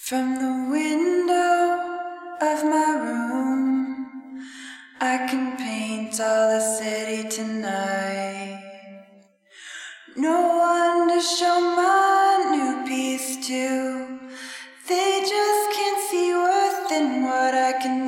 From the window of my room, I can paint all the city tonight. No one to show my new piece to. They just can't see worth in what I can do.